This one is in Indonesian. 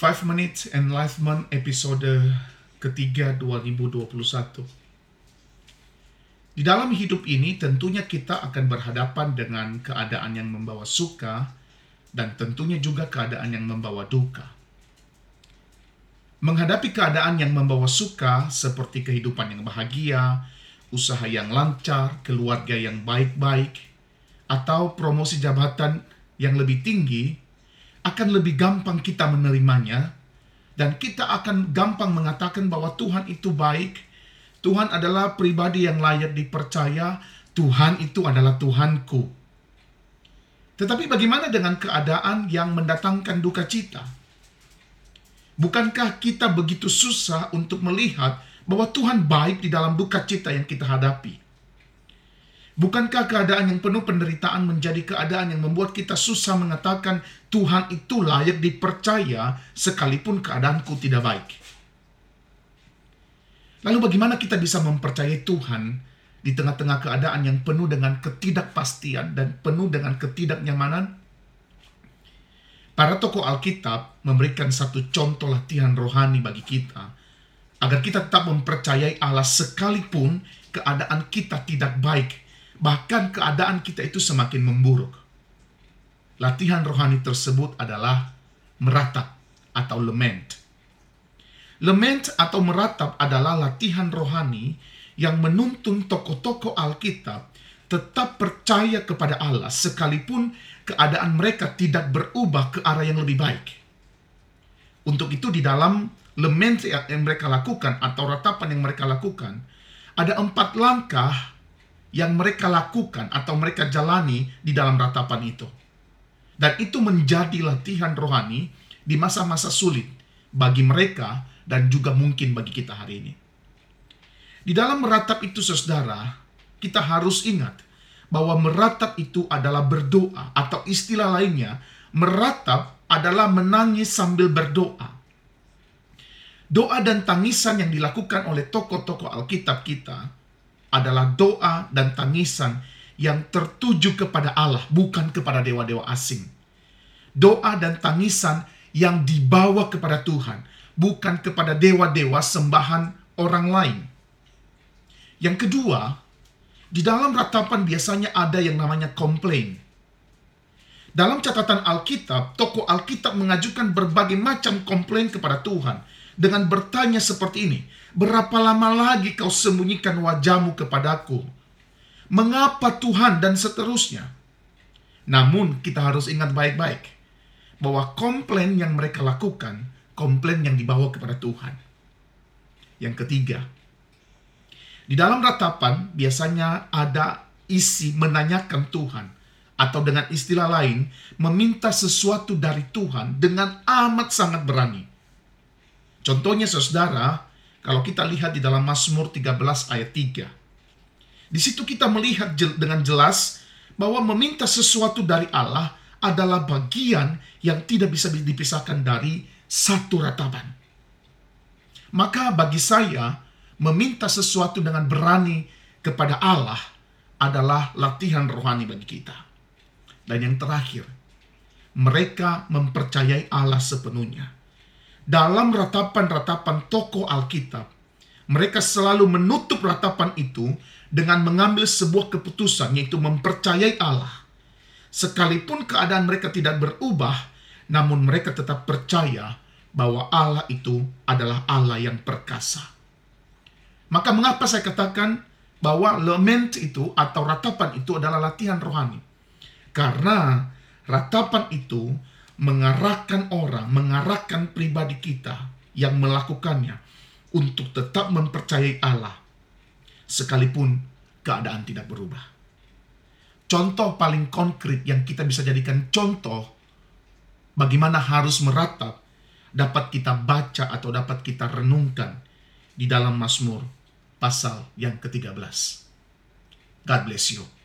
5 Minutes Enlightenment episode ketiga 2021. Di dalam hidup ini tentunya kita akan berhadapan dengan keadaan yang membawa suka dan tentunya juga keadaan yang membawa duka. Menghadapi keadaan yang membawa suka seperti kehidupan yang bahagia, usaha yang lancar, keluarga yang baik-baik, atau promosi jabatan yang lebih tinggi, akan lebih gampang kita menerimanya dan kita akan gampang mengatakan bahwa Tuhan itu baik, Tuhan adalah pribadi yang layak dipercaya, Tuhan itu adalah Tuhanku. Tetapi bagaimana dengan keadaan yang mendatangkan duka cita? Bukankah kita begitu susah untuk melihat bahwa Tuhan baik di dalam duka cita yang kita hadapi? Bukankah keadaan yang penuh penderitaan menjadi keadaan yang membuat kita susah mengatakan Tuhan itu layak dipercaya sekalipun keadaanku tidak baik? Lalu bagaimana kita bisa mempercayai Tuhan di tengah-tengah keadaan yang penuh dengan ketidakpastian dan penuh dengan ketidaknyamanan? Para tokoh Alkitab memberikan satu contoh latihan rohani bagi kita agar kita tetap mempercayai Allah sekalipun keadaan kita tidak baik bahkan keadaan kita itu semakin memburuk. Latihan rohani tersebut adalah meratap atau lament. Lament atau meratap adalah latihan rohani yang menuntun tokoh-tokoh Alkitab tetap percaya kepada Allah sekalipun keadaan mereka tidak berubah ke arah yang lebih baik. Untuk itu di dalam lament yang mereka lakukan atau ratapan yang mereka lakukan, ada empat langkah yang mereka lakukan atau mereka jalani di dalam ratapan itu. Dan itu menjadi latihan rohani di masa-masa sulit bagi mereka dan juga mungkin bagi kita hari ini. Di dalam meratap itu saudara, kita harus ingat bahwa meratap itu adalah berdoa atau istilah lainnya, meratap adalah menangis sambil berdoa. Doa dan tangisan yang dilakukan oleh tokoh-tokoh Alkitab kita adalah doa dan tangisan yang tertuju kepada Allah, bukan kepada dewa-dewa asing. Doa dan tangisan yang dibawa kepada Tuhan, bukan kepada dewa-dewa sembahan orang lain. Yang kedua, di dalam ratapan biasanya ada yang namanya komplain. Dalam catatan Alkitab, tokoh Alkitab mengajukan berbagai macam komplain kepada Tuhan dengan bertanya seperti ini, Berapa lama lagi kau sembunyikan wajahmu kepadaku? Mengapa Tuhan dan seterusnya? Namun kita harus ingat baik-baik bahwa komplain yang mereka lakukan, komplain yang dibawa kepada Tuhan. Yang ketiga, di dalam ratapan biasanya ada isi menanyakan Tuhan atau dengan istilah lain meminta sesuatu dari Tuhan dengan amat sangat berani. Contohnya saudara, kalau kita lihat di dalam Mazmur 13 ayat 3. Di situ kita melihat dengan jelas bahwa meminta sesuatu dari Allah adalah bagian yang tidak bisa dipisahkan dari satu ratapan. Maka bagi saya, meminta sesuatu dengan berani kepada Allah adalah latihan rohani bagi kita. Dan yang terakhir, mereka mempercayai Allah sepenuhnya dalam ratapan-ratapan toko Alkitab, mereka selalu menutup ratapan itu dengan mengambil sebuah keputusan, yaitu mempercayai Allah. Sekalipun keadaan mereka tidak berubah, namun mereka tetap percaya bahwa Allah itu adalah Allah yang perkasa. Maka mengapa saya katakan bahwa lament itu atau ratapan itu adalah latihan rohani? Karena ratapan itu mengarahkan orang, mengarahkan pribadi kita yang melakukannya untuk tetap mempercayai Allah sekalipun keadaan tidak berubah. Contoh paling konkret yang kita bisa jadikan contoh bagaimana harus meratap dapat kita baca atau dapat kita renungkan di dalam Mazmur pasal yang ke-13. God bless you.